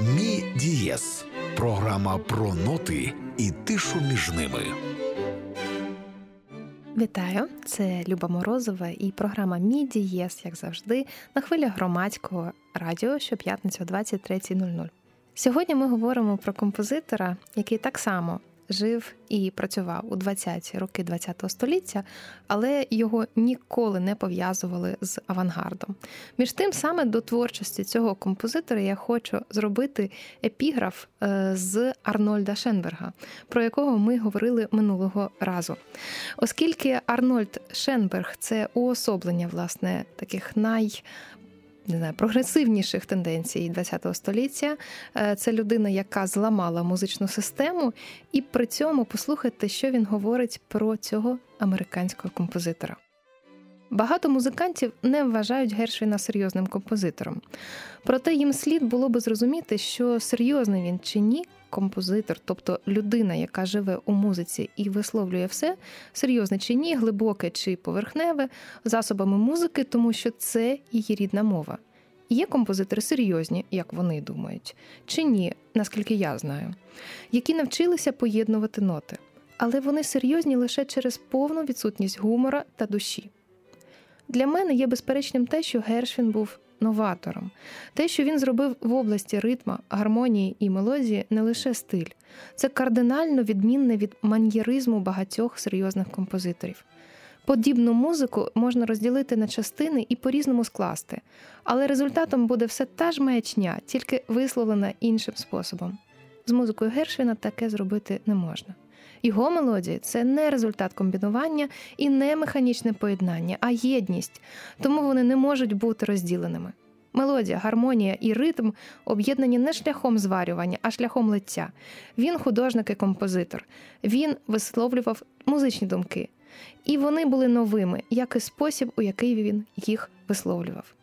Мі Дієс програма про ноти і тишу між ними. Вітаю, це Люба Морозова і програма Мі Дієс, як завжди, на хвилях громадського радіо щоп'ятницю о 23.00. Сьогодні ми говоримо про композитора, який так само жив і працював у 20-ті роки ХХ століття, але його ніколи не пов'язували з авангардом. Між тим, саме до творчості цього композитора я хочу зробити епіграф е, з Арнольда Шенберга, про якого ми говорили минулого разу. Оскільки Арнольд Шенберг це уособлення власне таких най не знаю, прогресивніших тенденцій ХХ століття. Е, це людина, яка зламала музичну систему, і при цьому послухайте, що він говорить про цього американського композитора. Багато музикантів не вважають Гершвіна серйозним композитором. Проте їм слід було би зрозуміти, що серйозний він чи ні, композитор, тобто людина, яка живе у музиці і висловлює все, серйозне чи ні, глибоке чи поверхневе, засобами музики, тому що це її рідна мова. Є композитори серйозні, як вони думають, чи ні, наскільки я знаю, які навчилися поєднувати ноти, але вони серйозні лише через повну відсутність гумора та душі. Для мене є безперечним те, що Гершвін був новатором. Те, що він зробив в області ритма, гармонії і мелодії, не лише стиль, це кардинально відмінне від маньєризму багатьох серйозних композиторів. Подібну музику можна розділити на частини і по-різному скласти, але результатом буде все та ж маячня, тільки висловлена іншим способом. З музикою Гершвіна таке зробити не можна. Його мелодії це не результат комбінування і не механічне поєднання, а єдність, тому вони не можуть бути розділеними. Мелодія, гармонія і ритм об'єднані не шляхом зварювання, а шляхом лиття. Він художник і композитор. Він висловлював музичні думки. І вони були новими, як і спосіб, у який він їх висловлював.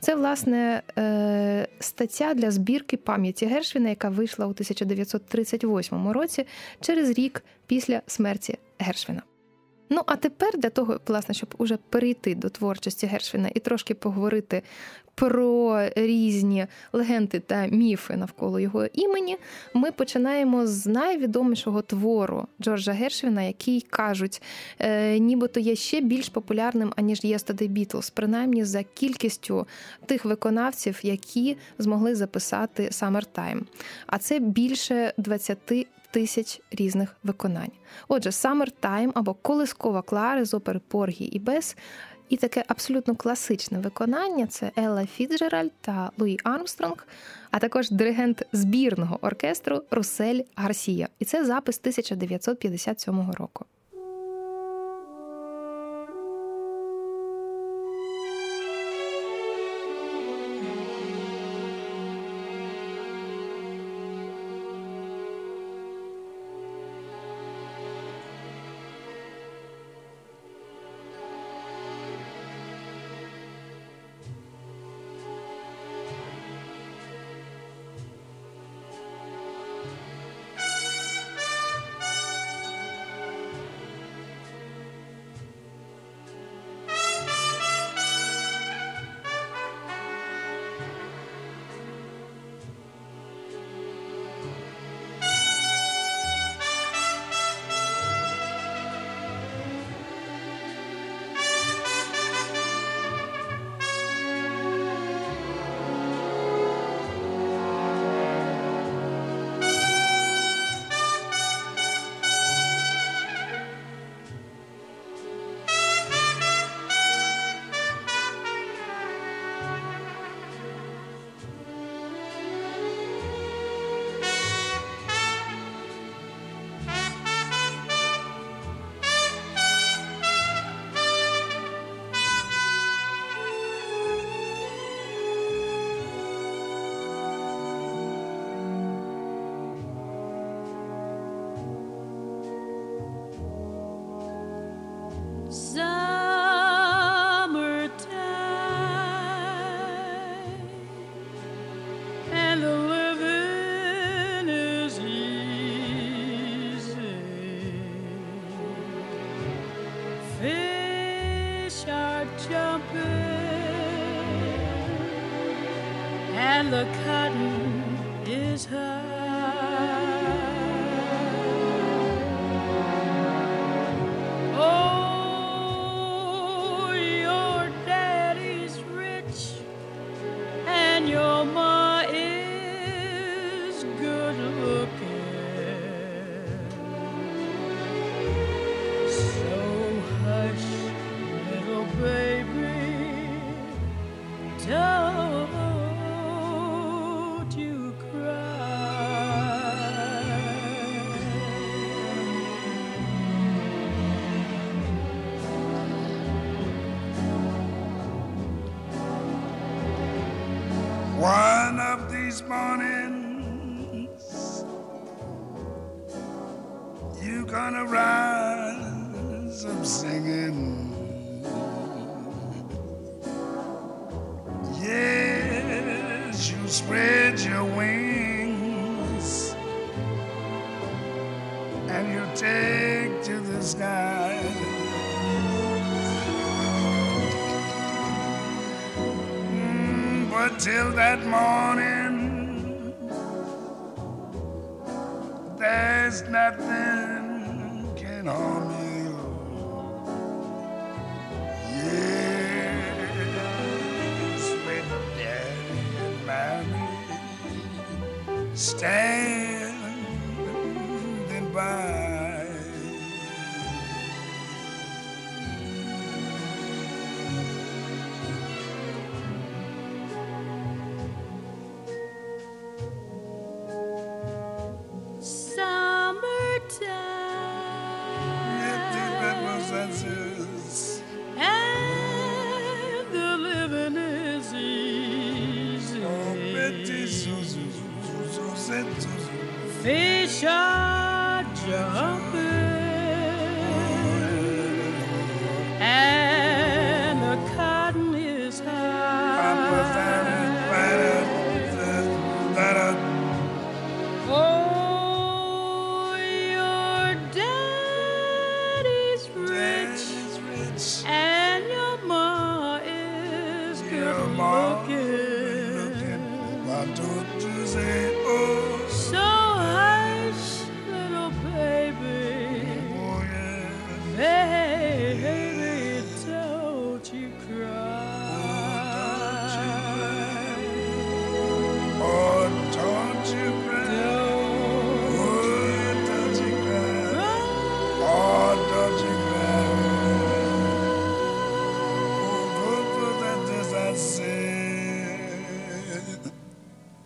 Це, власне, е, стаття для збірки пам'яті Гершвіна, яка вийшла у 1938 році через рік після смерті Гершвіна. Ну, а тепер для того, власне, щоб уже перейти до творчості Гершвіна і трошки поговорити про різні легенди та міфи навколо його імені, ми починаємо з найвідомішого твору Джорджа Гершвіна, який кажуть, е, нібито є ще більш популярним аніж Yesterday Beatles, принаймні за кількістю тих виконавців, які змогли записати Summertime. А це більше 20 тисяч різних виконань. Отже, Summertime або Колискова Клари з опери Поргі і Бес. І таке абсолютно класичне виконання це Елла Фіцджеральд та Луї Армстронг, а також диригент збірного оркестру Русель Гарсія. І це запис 1957 року.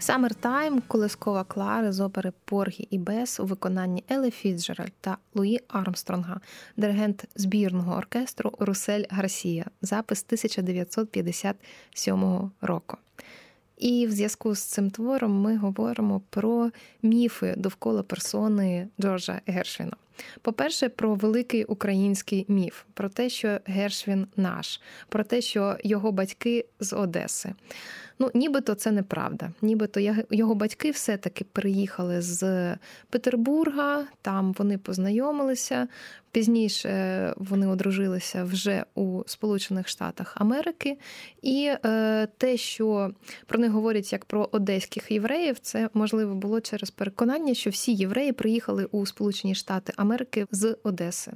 Summertime – колискова Клари з опери Поргі і Бес у виконанні Елли Фіцджеральд та Луї Армстронга, диригент збірного оркестру Русель Гарсія, запис 1957 року. І в зв'язку з цим твором ми говоримо про міфи довкола персони Джорджа Гершвіна. По-перше, про великий український міф, про те, що Гершвін наш, про те, що його батьки з Одеси. Ну, нібито це неправда. Нібито його батьки все-таки переїхали з Петербурга, там вони познайомилися. Пізніше вони одружилися вже у Сполучених Штатах Америки. І е, те, що про них говорять як про одеських євреїв, це можливо було через переконання, що всі євреї приїхали у Сполучені Штати Америки з Одеси.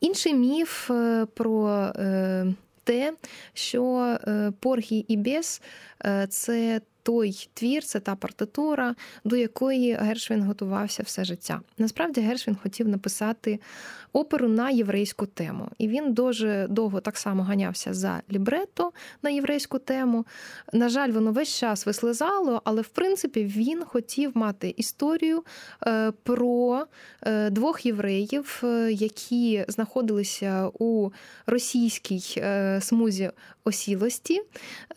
Інший міф е, про е, те, що Порхій Поргі і Бес е, це той твір, це та партитура, до якої Гершвін готувався все життя. Насправді Гершвін хотів написати оперу на єврейську тему, і він дуже довго так само ганявся за лібретто на єврейську тему. На жаль, воно весь час вислизало, але в принципі він хотів мати історію е, про е, двох євреїв, е, які знаходилися у російській смузі осілості.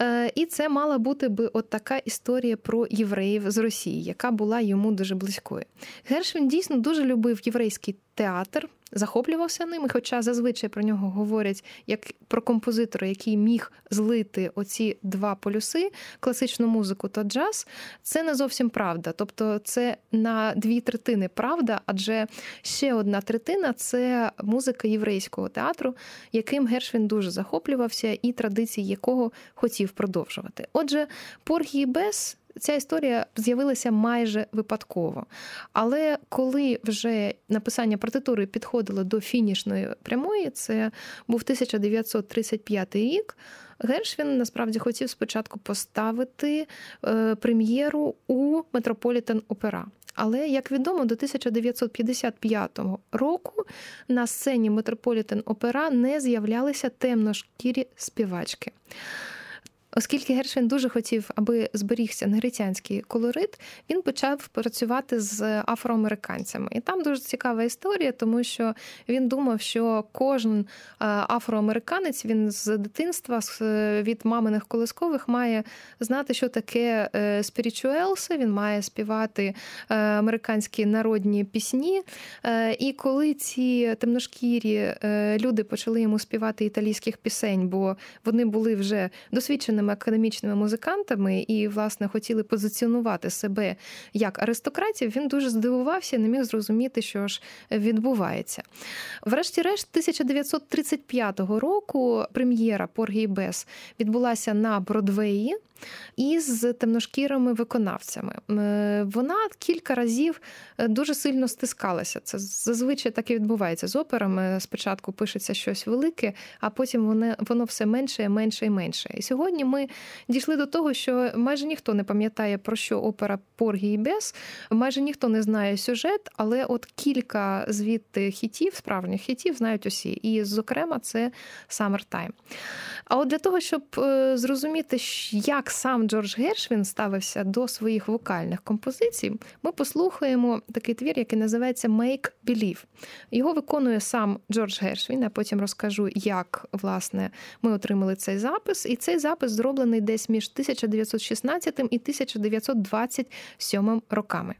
Е, І це мала бути би от така історія про євреїв з Росії, яка була йому дуже близькою. Гершвін дійсно дуже любив єврейський театр. Захоплювався ним, і хоча зазвичай про нього говорять як про композитора, який міг злити оці два полюси класичну музику та джаз, це не зовсім правда. Тобто, це на дві третини правда, адже ще одна третина це музика єврейського театру, яким Гершвін дуже захоплювався, і традиції якого хотів продовжувати. Отже, Поргі і Бес ця історія з'явилася майже випадково. Але коли вже написання партитури підходило до фінішної прямої, це був 1935 рік. Гершвін насправді хотів спочатку поставити е, прем'єру у Метрополітен Опера. Але, як відомо, до 1955 року на сцені Метрополітен Опера не з'являлися темношкірі співачки. Оскільки Гершвін дуже хотів, аби зберігся негритянський колорит, він почав працювати з афроамериканцями. І там дуже цікава історія, тому що він думав, що кожен е, афроамериканець він з дитинства від маминих колискових має знати, що таке спірічуелси, він має співати е, американські народні пісні. Е, і коли ці темношкірі люди почали йому співати італійських пісень, бо вони були вже досвідченими академічними музикантами і, власне, хотіли позиціонувати себе як аристократів, він дуже здивувався, і не міг зрозуміти, що ж відбувається. Врешті-решт, 1935 року прем'єра Поргій Бес відбулася на Бродвеї із темношкірими виконавцями. Е, вона кілька разів е, дуже сильно стискалася. Це зазвичай так і відбувається з операми. Спочатку пишеться щось велике, а потім воно, воно все менше, менше і менше. І сьогодні ми дійшли до того, що майже ніхто не пам'ятає про що опера Поргі і Бес, майже ніхто не знає сюжет, але от кілька звідти хітів, справжніх хітів, знають усі. І, зокрема, це Summertime. А от для того, щоб е, зрозуміти, як сам Джордж Гершвін ставився до своїх вокальних композицій, ми послухаємо такий твір, який називається Make Believe. Його виконує сам Джордж Гершвін. Я потім розкажу, як власне ми отримали цей запис. І цей запис зроблений десь між 1916 і 1927 роками.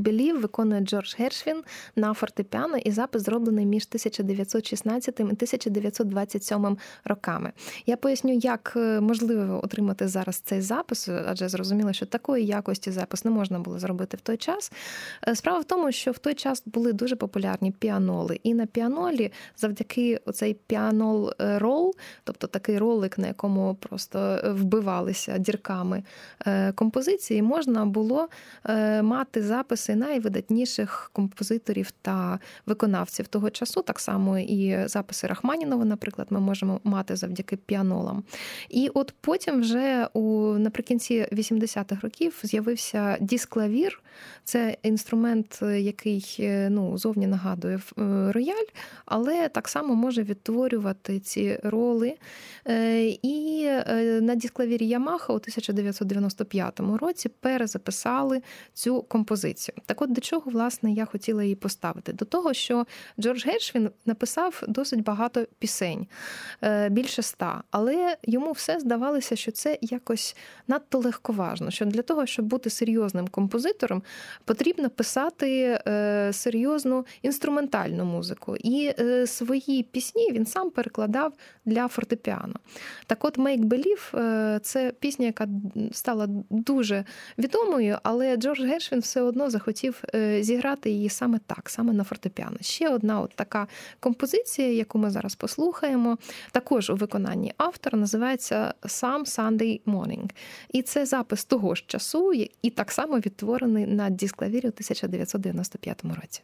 Believe виконує Джордж Гершвін на фортепіано, і запис зроблений між 1916 і 1927 роками. Я поясню, як е, можливо отримати зараз цей запис, адже зрозуміло, що такої якості запис не можна було зробити в той час. Е, Справа в тому, що в той час були дуже популярні піаноли, і на піанолі завдяки оцей піанол е, рол, тобто такий ролик, на якому просто вбивалися дірками композиції, можна було мати записи найвидатніших композиторів та виконавців того часу. Так само і записи Рахманінова, наприклад, ми можемо мати завдяки піанолам. І от потім, вже у наприкінці 80-х років, з'явився дисклавір. Це інструмент, який ну, зовні нагадує е, рояль, але так само може відтворювати ці роли. Е, і е, на дисклавірі Ямаха у 1995 році перезаписали цю композицію. Так от до чого, власне, я хотіла її поставити? До того, що Джордж Гершвін написав досить багато пісень, більше ста, але йому все здавалося, що це якось надто легковажно. Що для того, щоб бути серйозним композитором, потрібно писати серйозну інструментальну музику. І свої пісні він сам перекладав для фортепіано. Так от Make Believe – це пісня, яка стала дуже відомою, але Джордж Гершвін все одно захотів зіграти її саме так, саме на фортепіано. Ще одна от така композиція, яку ми зараз послухаємо, також у виконанні автора, називається Some Sunday Morning. І це запис того ж часу, і так само відтворений на дисклавірі у 1995 році.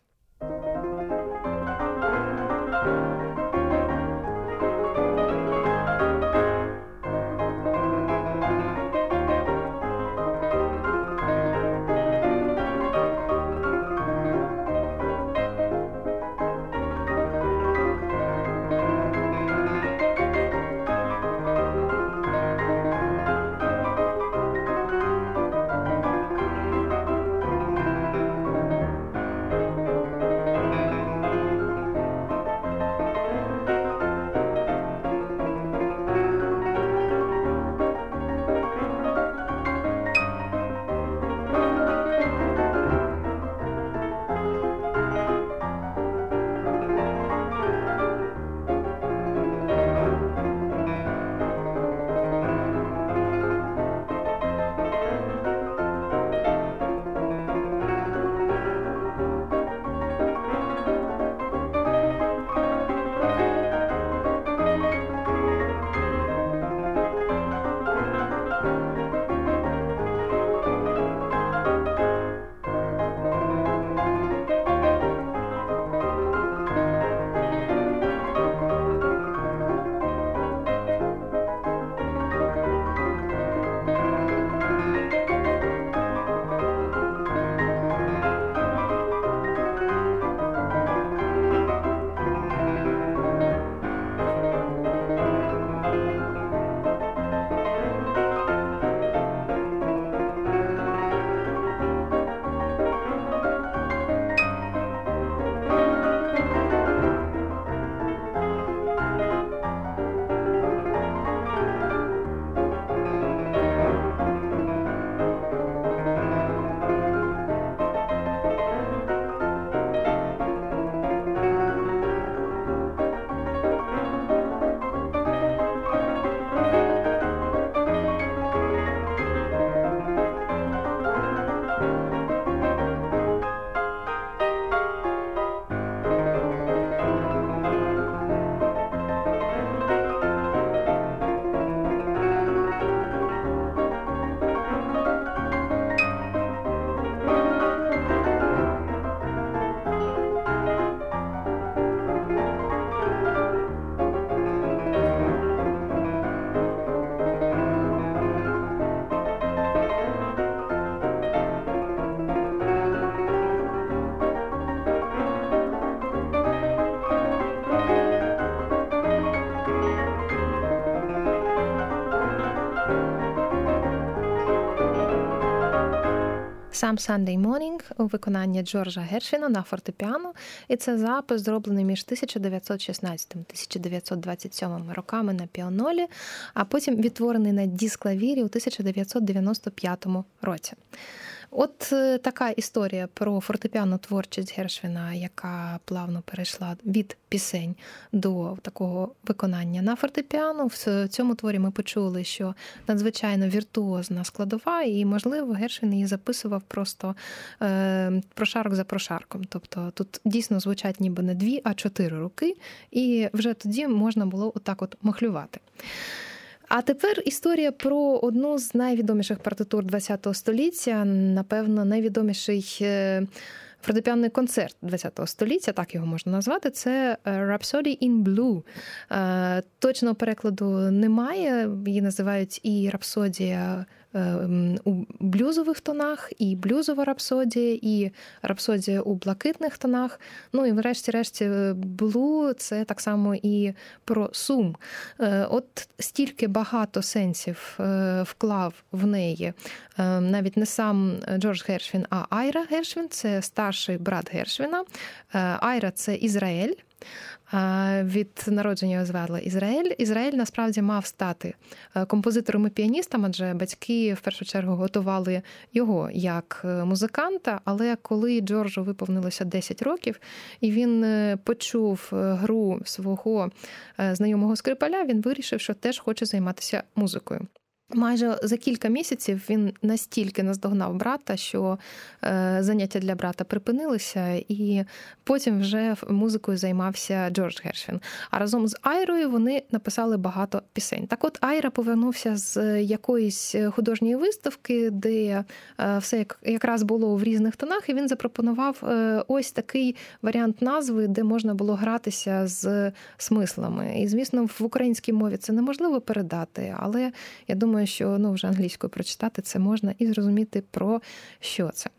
Сам Sunday Morning у виконанні Джорджа Гершвіна на фортепіано, і це запис зроблений між 1916-1927 роками на піанолі, а потім відтворений на дісклавірі у 1995 році. От е, така історія про фортепіану творчість Гершвіна, яка плавно перейшла від пісень до такого виконання на фортепіано. В цьому творі ми почули, що надзвичайно віртуозна складова, і, можливо, Гершвін її записував просто е, прошарок за прошарком. Тобто тут дійсно звучать ніби не дві, а чотири руки, і вже тоді можна було отак от махлювати. А тепер історія про одну з найвідоміших партитур ХХ століття, напевно, найвідоміший е, фортепіанний концерт ХХ століття, так його можна назвати. Це е, Rhapsody in Blue. Е, точного перекладу немає. Її називають і рапсодія у блюзових тонах, і блюзова рапсодія, і рапсодія у блакитних тонах. Ну і врешті-решті, блу це так само і про сум. Е, от стільки багато сенсів е, вклав в неї. Е, навіть не сам Джордж Гершвін, а Айра Гершвін це старший брат Гершвіна. Айра це Ізраїль від народження звали Ізраїль. Ізраїль насправді мав стати е, композитором і піаністом, адже батьки в першу чергу готували його як е, музиканта. Але коли Джорджу виповнилося 10 років, і він е, почув гру свого знайомого скрипаля, він вирішив, що теж хоче займатися музикою. Майже за кілька місяців він настільки наздогнав брата, що е, заняття для брата припинилися, і потім вже музикою займався Джордж Гершвін. А разом з Айрою вони написали багато пісень. Так, от Айра повернувся з якоїсь художньої виставки, де е, все якраз було в різних тонах, і він запропонував е, ось такий варіант назви, де можна було гратися з смислами. І звісно, в українській мові це неможливо передати, але я думаю думаю, що ну, вже англійською прочитати це можна і зрозуміти, про що це.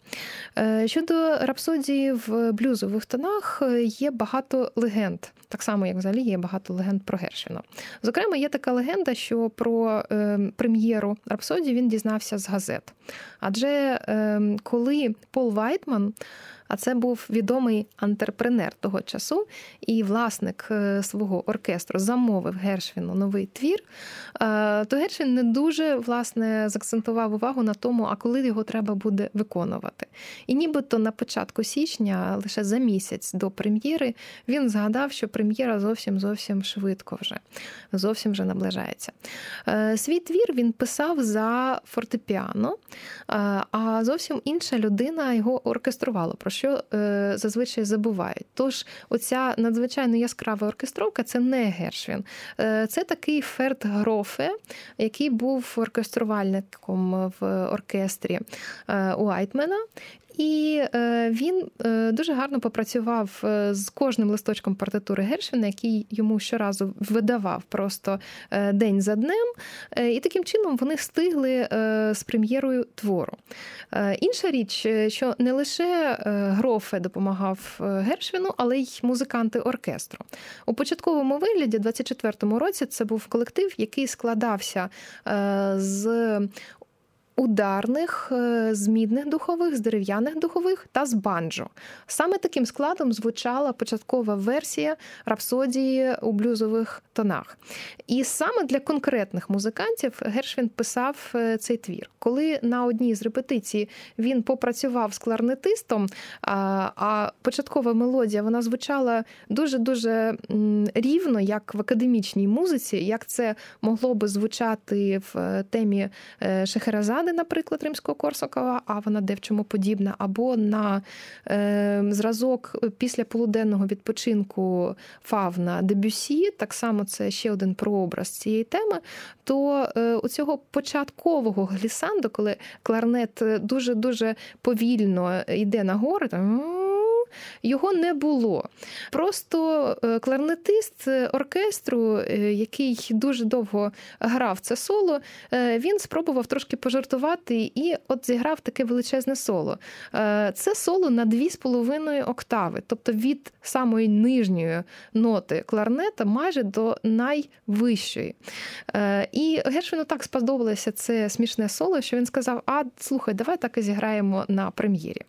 Е, щодо рапсодії в блюзових тонах, е, є багато легенд. Так само, як взагалі є багато легенд про Гершвіна. Зокрема, є така легенда, що про е, прем'єру рапсодії він дізнався з газет. Адже коли Пол Вайтман а це був відомий антрепренер того часу, і власник е, свого оркестру замовив Гершвіну новий твір. Е, то Гершвін не дуже власне закцентував увагу на тому, а коли його треба буде виконувати. І нібито на початку січня, лише за місяць до прем'єри, він згадав, що прем'єра зовсім зовсім швидко вже зовсім вже наближається. Е, свій твір він писав за фортепіано, а зовсім інша людина його оркеструвала. Про що е, зазвичай забувають. Тож, оця надзвичайно яскрава оркестровка це не Гершвін, е, це такий Ферд Грофе, який був оркеструвальником в оркестрі е, Уайтмена. І е, він е, дуже гарно попрацював е, з кожним листочком партитури Гершвіна, який йому щоразу видавав просто день за днем. І таким чином вони встигли з прем'єрою твору. Інша річ, що не лише Грофе допомагав Гершвіну, але й музиканти оркестру. У початковому вигляді, 24-му році, це був колектив, який складався з ударних, е, з мідних духових, з дерев'яних духових та з банджо. Саме таким складом звучала початкова версія рапсодії у блюзових тонах. І саме для конкретних музикантів Гершвін писав е, цей твір. Коли на одній з репетицій він попрацював з кларнетистом, а початкова мелодія вона звучала дуже-дуже рівно, як в академічній музиці, як це могло би звучати в е, темі Шехерезади, Іліади, наприклад, Римського Корсакова, а вона де в чому подібна, або на е, зразок після полуденного відпочинку Фавна Дебюсі, так само це ще один прообраз цієї теми. То е, у цього початкового глісанду, коли кларнет дуже дуже повільно йде на гори, там його не було. Просто е, кларнетист оркестру, е, який дуже довго грав це соло, е, він спробував трошки пожартувати і от зіграв таке величезне соло. Це соло на 2,5 октави, тобто від самої нижньої ноти кларнета майже до найвищої. І Гершвіну так сподобалося це смішне соло, що він сказав: А слухай, давай так і зіграємо на прем'єрі.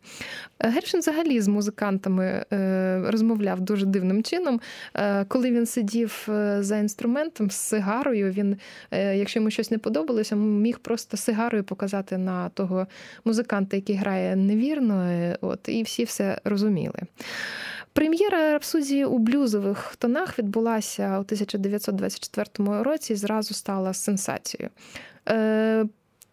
Гершвін взагалі з музика музикантами е, розмовляв дуже дивним чином. Е, коли він сидів за інструментом з сигарою, він, якщо йому щось не подобалося, міг просто сигарою показати на того музиканта, який грає невірно, от, і всі все розуміли. Прем'єра рапсодії у блюзових тонах відбулася у 1924 році і зразу стала сенсацією.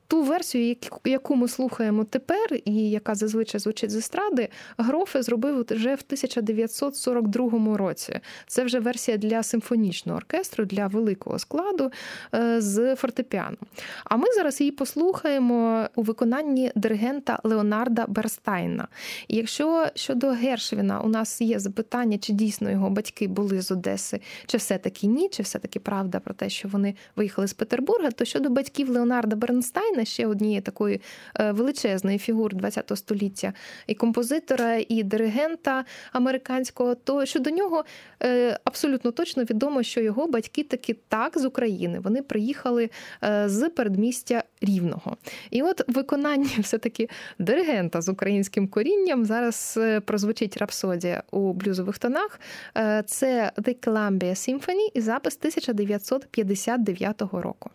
Ту версію, яку ми слухаємо тепер, і яка зазвичай звучить з естради, Грофе зробив вже в 1942 році. Це вже версія для симфонічного оркестру, для великого складу е, з фортепіано. А ми зараз її послухаємо у виконанні диригента Леонарда Берстайна. Якщо щодо Гершвіна у нас є запитання, чи дійсно його батьки були з Одеси, чи все-таки ні, чи все-таки правда про те, що вони виїхали з Петербурга, то щодо батьків Леонарда Бернстайна, Бернштейна, ще однієї такої е, величезної фігури ХХ століття, і композитора, і диригента американського, то щодо нього е, абсолютно точно відомо, що його батьки таки так з України. Вони приїхали е, з передмістя Рівного. І от виконання все-таки диригента з українським корінням зараз прозвучить рапсодія у блюзових тонах. Це The Columbia Symphony і запис 1959 року.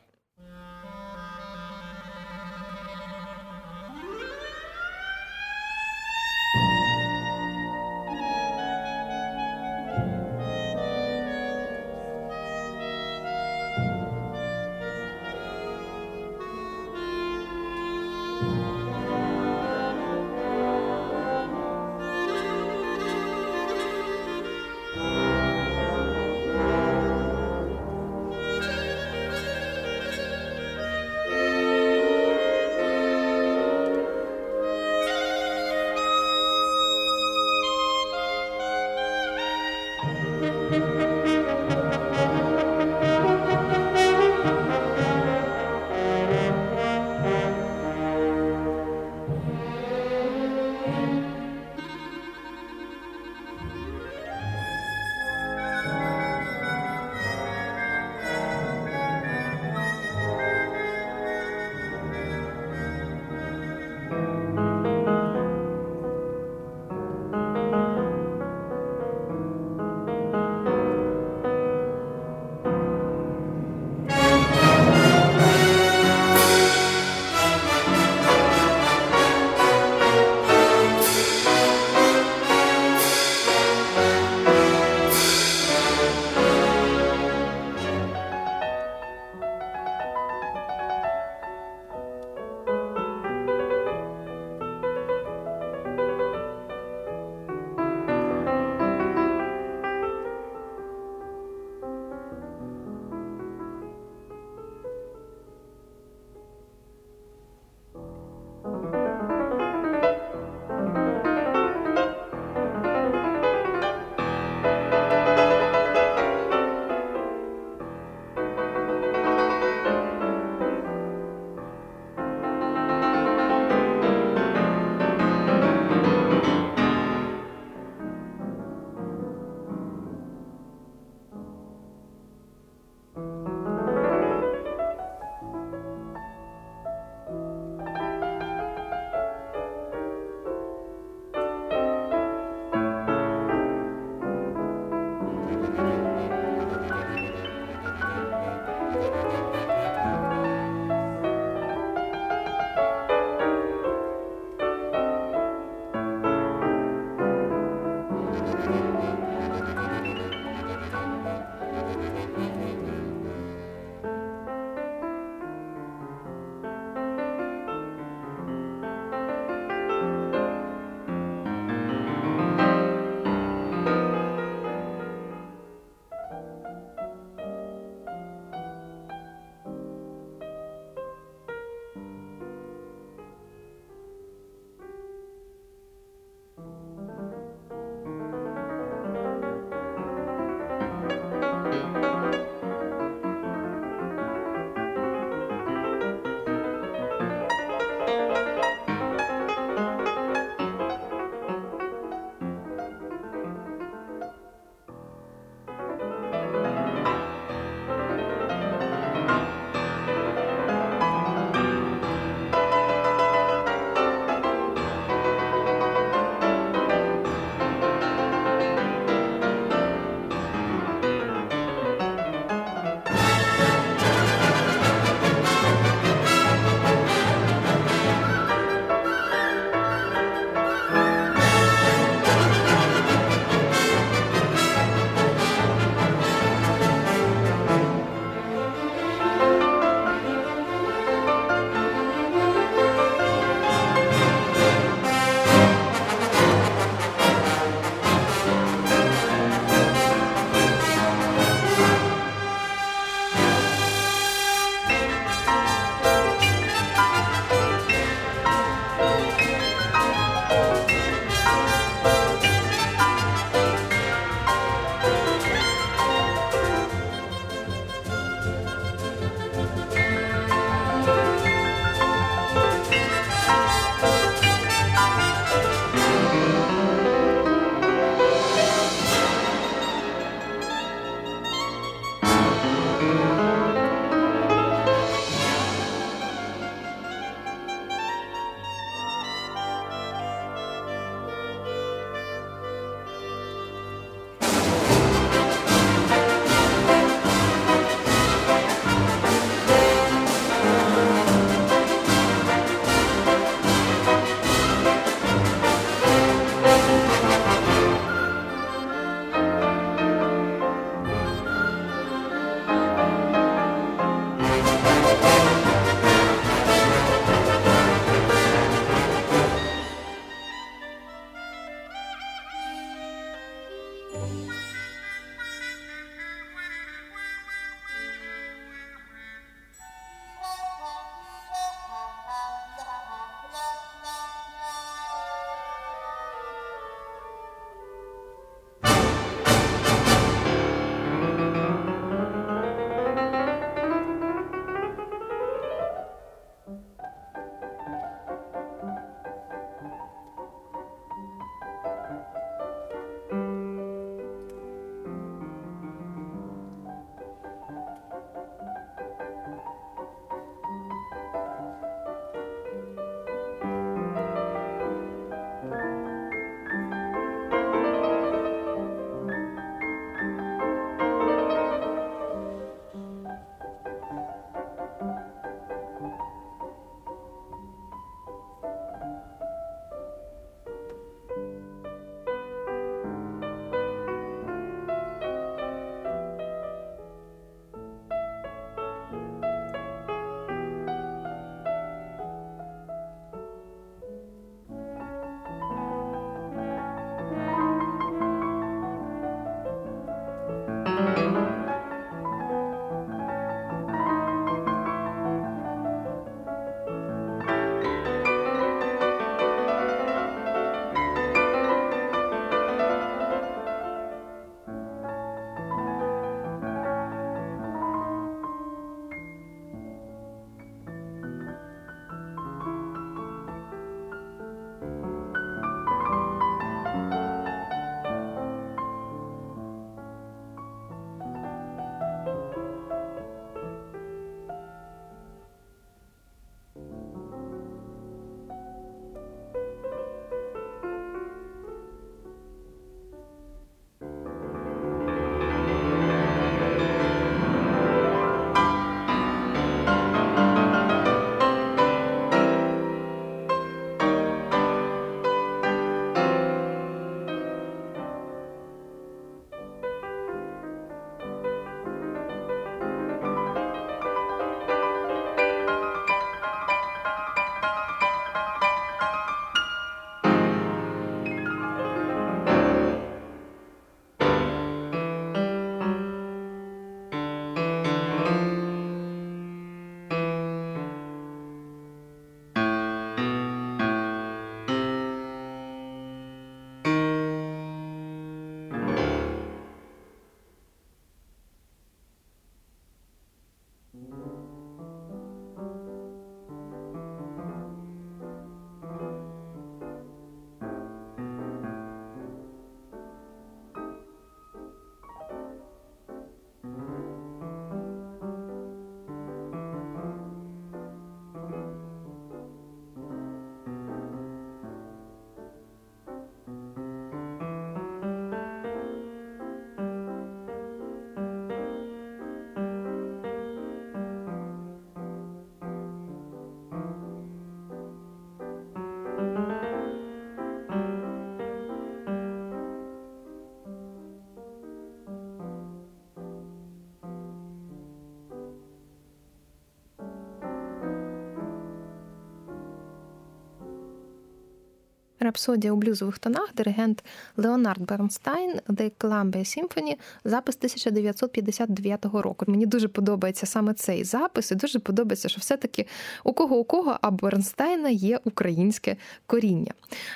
Рапсодія у блюзових тонах, диригент Леонард Бернстайн, The Columbia Symphony, запис 1959 року. Мені дуже подобається саме цей запис, і дуже подобається, що все-таки у кого у кого, а Бернстайна є українське коріння.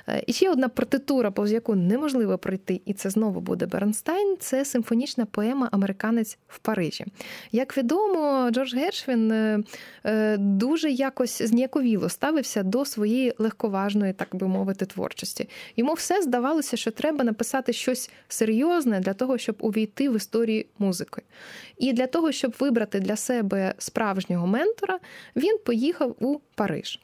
Е, і ще одна партитура, повз яку неможливо пройти, і це знову буде Бернстайн. Це симфонічна поема Американець в Парижі. Як відомо, Джордж Гершвін е, е, дуже якось зніяковіло ставився до своєї легковажної, так би мовити, творчості. Йому все здавалося, що треба написати щось серйозне для того, щоб увійти в історію музики. І для того, щоб вибрати для себе справжнього ментора, він поїхав у Париж.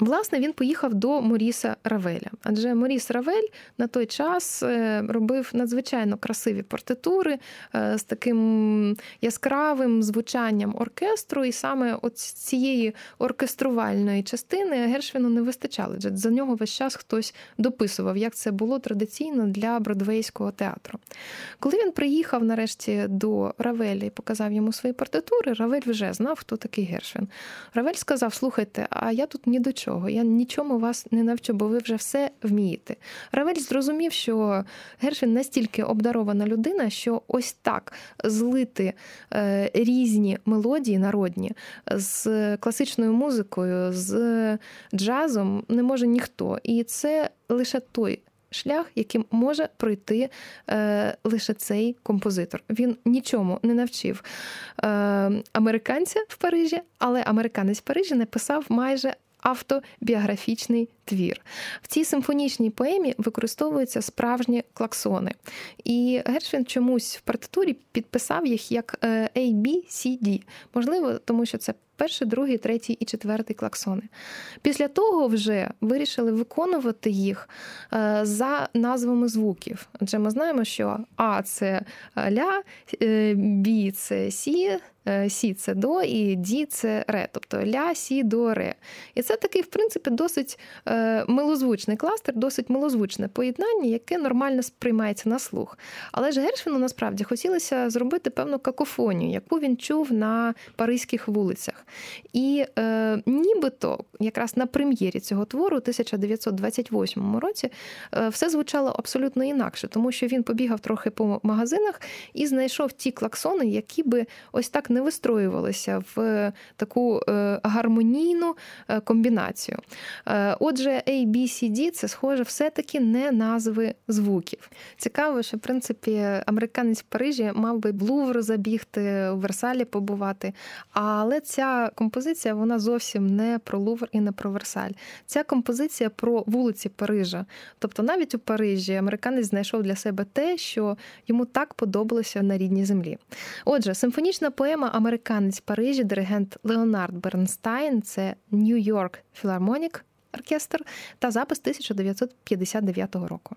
Власне, він поїхав до Моріса Равеля, адже Моріс Равель на той час е, робив надзвичайно красиві партитури е, з таким яскравим звучанням оркестру, і саме от цієї оркеструвальної частини Гершвіну не вистачало. Адже за нього весь час хтось дописував, як це було традиційно для бродвейського театру. Коли він приїхав нарешті до Равеля і показав йому свої партитури, Равель вже знав, хто такий Гершвін. Равель сказав: слухайте, а я тут ні до чого нічого. Я нічому вас не навчу, бо ви вже все вмієте. Равель зрозумів, що Гершвін настільки обдарована людина, що ось так злити е, різні мелодії народні з класичною музикою, з джазом не може ніхто. І це лише той. Шлях, яким може пройти е, лише цей композитор. Він нічому не навчив е, американця в Парижі, але американець в Парижі написав майже автобіографічний твір. В цій симфонічній поемі використовуються справжні клаксони. І Гершвін чомусь в партитурі підписав їх як е, A, B, C, D. Можливо, тому що це перший, другий, третій і четвертий клаксони. Після того вже вирішили виконувати їх е, за назвами звуків. Адже ми знаємо, що A це ля, е, B це сі. C це до і D це ре, тобто ля, сі, до, ре. І це такий, в принципі, досить милозвучний кластер, досить милозвучне поєднання, яке нормально сприймається на слух. Але ж Гершвіну насправді хотілося зробити певну какофонію, яку він чув на паризьких вулицях. І е, нібито якраз на прем'єрі цього твору у 1928 році е, все звучало абсолютно інакше, тому що він побігав трохи по магазинах і знайшов ті клаксони, які би ось так не вистроювалися в таку е, гармонійну е, комбінацію. Е, отже, A, B, C, D – це схоже все-таки не назви звуків. Цікаво, що в принципі американець в Парижі мав би в Лувр забігти, у Версалі побувати, але ця композиція вона зовсім не про Лувр і не про Версаль. Ця композиція про вулиці Парижа. Тобто, навіть у Парижі американець знайшов для себе те, що йому так подобалося на рідній землі. Отже, симфонічна поема Американець Парижі, диригент Леонард Бернстайн це New York Philharmonic оркестр та запис 1959 року.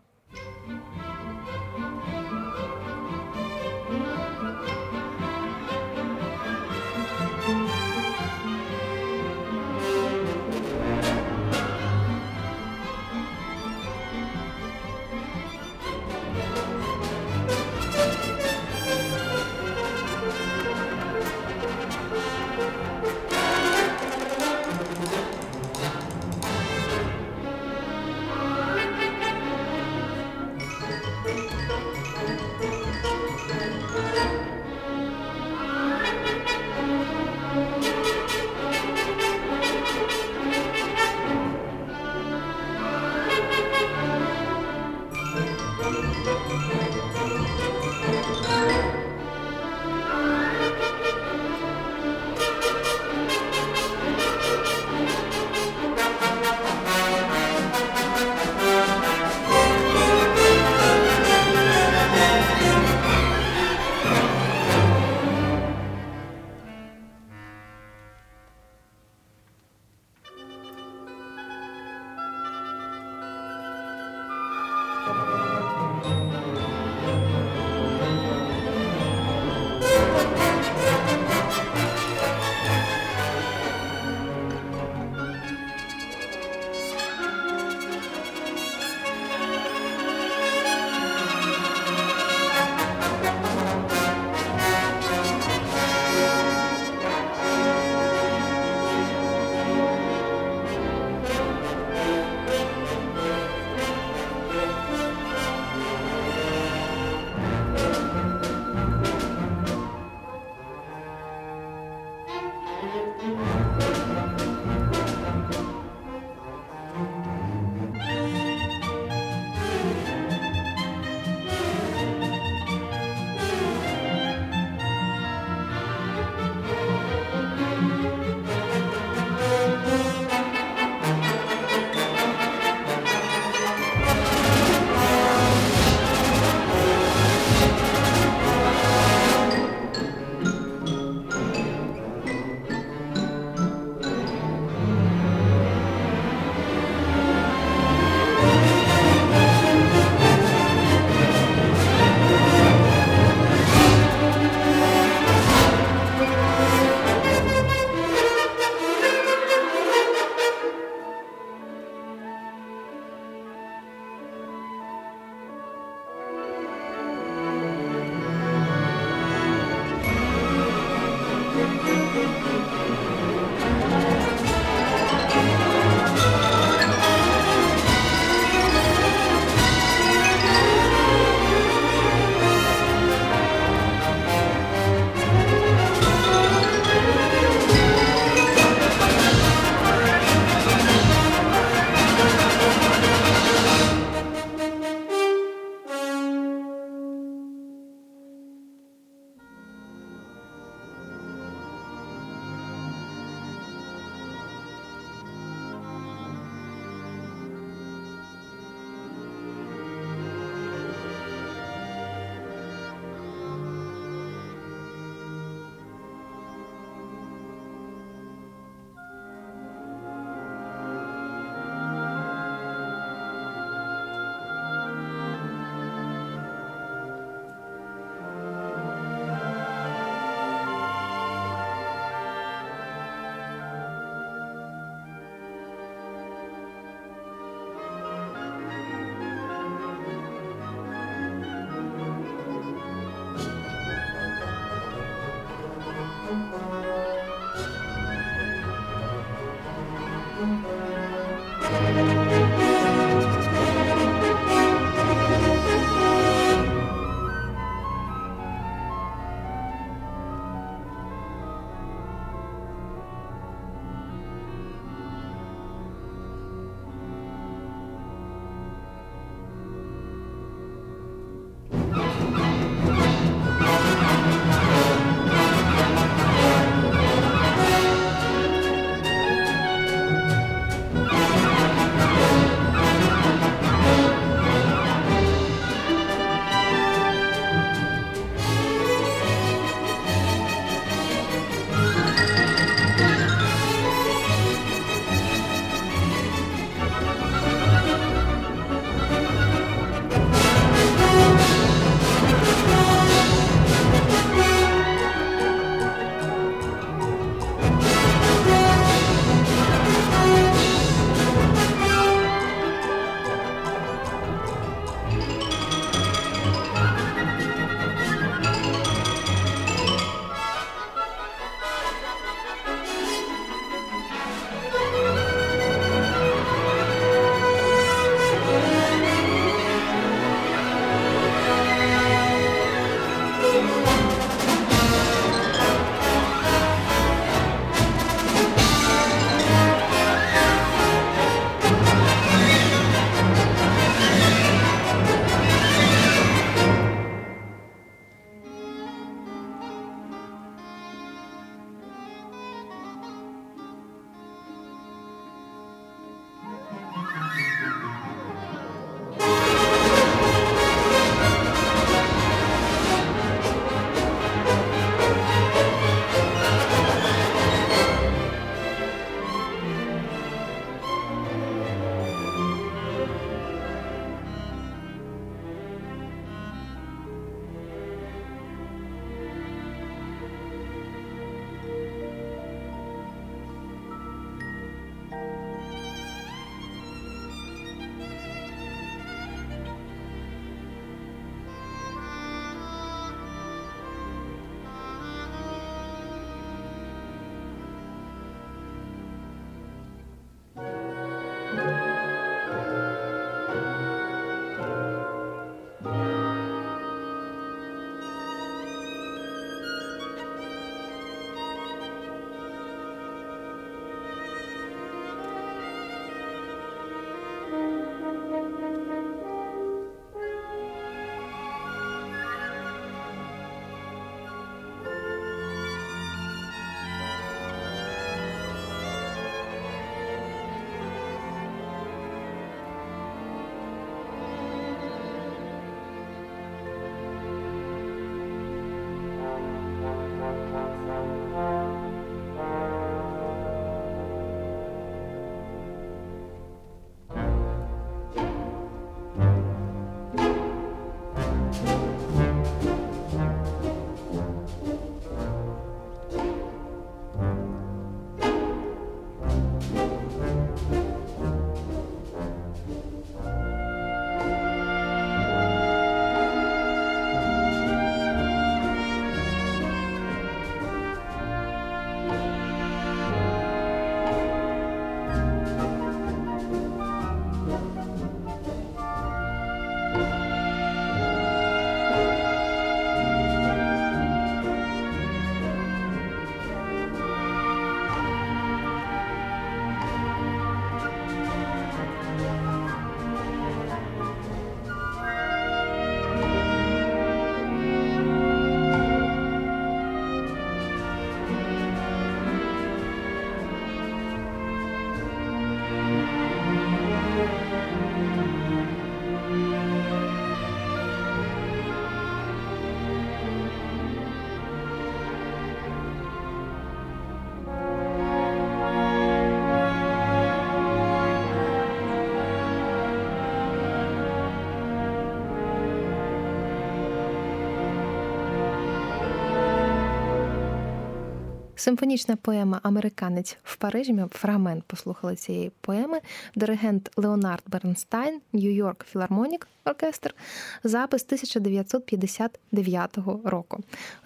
Симфонічна поема Американець в Парижі. Ми фрагмент послухали цієї поеми. Диригент Леонард Бернстайн, New York Philharmonic оркестр, запис 1959 року.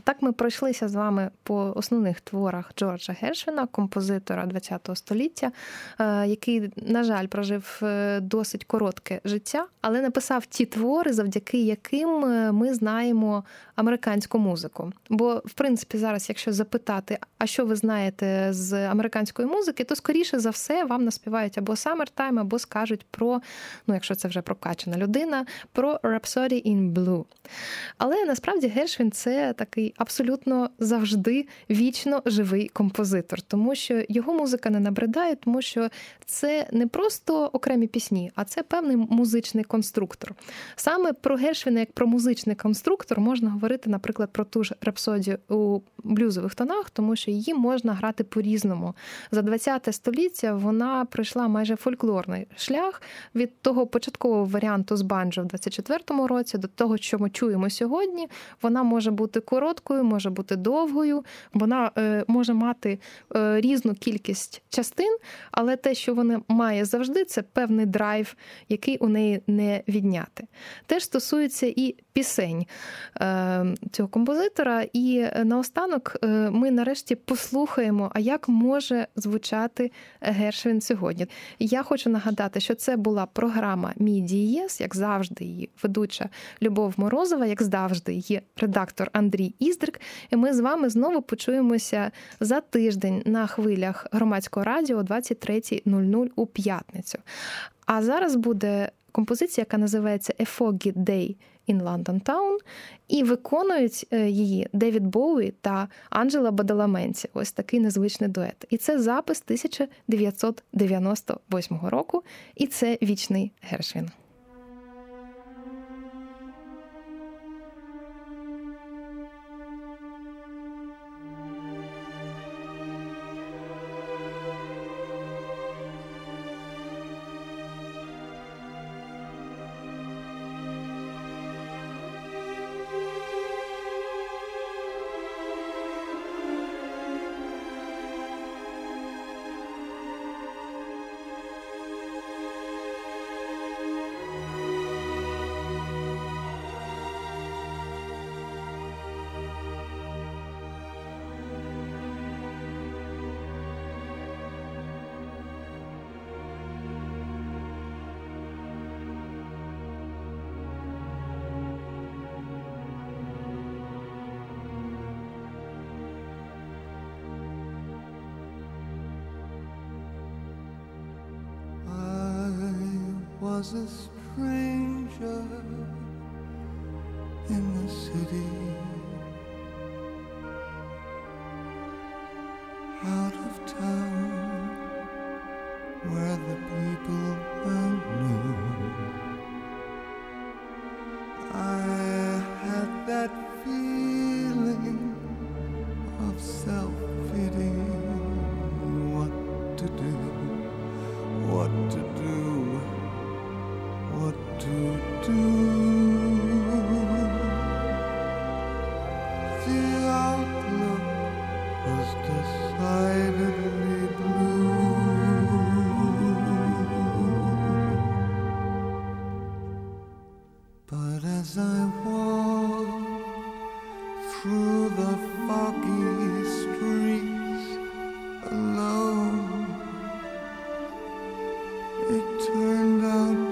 Так ми пройшлися з вами по основних творах Джорджа Гершвіна, композитора ХХ століття, е, який, на жаль, прожив е, досить коротке життя, але написав ті твори, завдяки яким е, ми знаємо американську музику. Бо, в принципі, зараз, якщо запитати, а що ви знаєте з американської музики, то скоріше за все вам наспівають або Summertime, або скажуть про, ну якщо це вже прокачана людина, про Rhapsody in Blue. Але насправді Гершвін це такий абсолютно завжди вічно живий композитор, тому що його музика не набридає, тому що це не просто окремі пісні, а це певний музичний конструктор. Саме про Гершвіна, як про музичний конструктор, можна говорити, наприклад, про ту ж рапсодію у блюзових тонах, тому що її можна грати по-різному. За 20 століття вона пройшла майже фольклорний шлях від того початкового варіанту з банджо в 24-му році до того, що ми чуємо сьогодні. Вона може бути короткою, може бути довгою, вона е, може мати е, різну кількість частин, але те, що вона має завжди, це певний драйв, який у неї не відняти. Теж стосується і пісень е, цього композитора. І наостанок е, ми нарешті послухаємо, а як може звучати Гершвін сьогодні. Я хочу нагадати, що це була програма Мій Дієс, як завжди, її ведуча Любов Морозова, як завжди, її редактор Андрій Іздрик. І ми з вами знову почуємося за тиждень на хвилях громадського радіо 23.00 у п'ятницю. А зараз буде композиція, яка називається Foggy Day in London Town, і виконують е, її Девід Боуі та Анджела Бадаламенці. Ось такий незвичний дует. І це запис 1998 року, і це вічний Гершвін. Was a stranger it turned out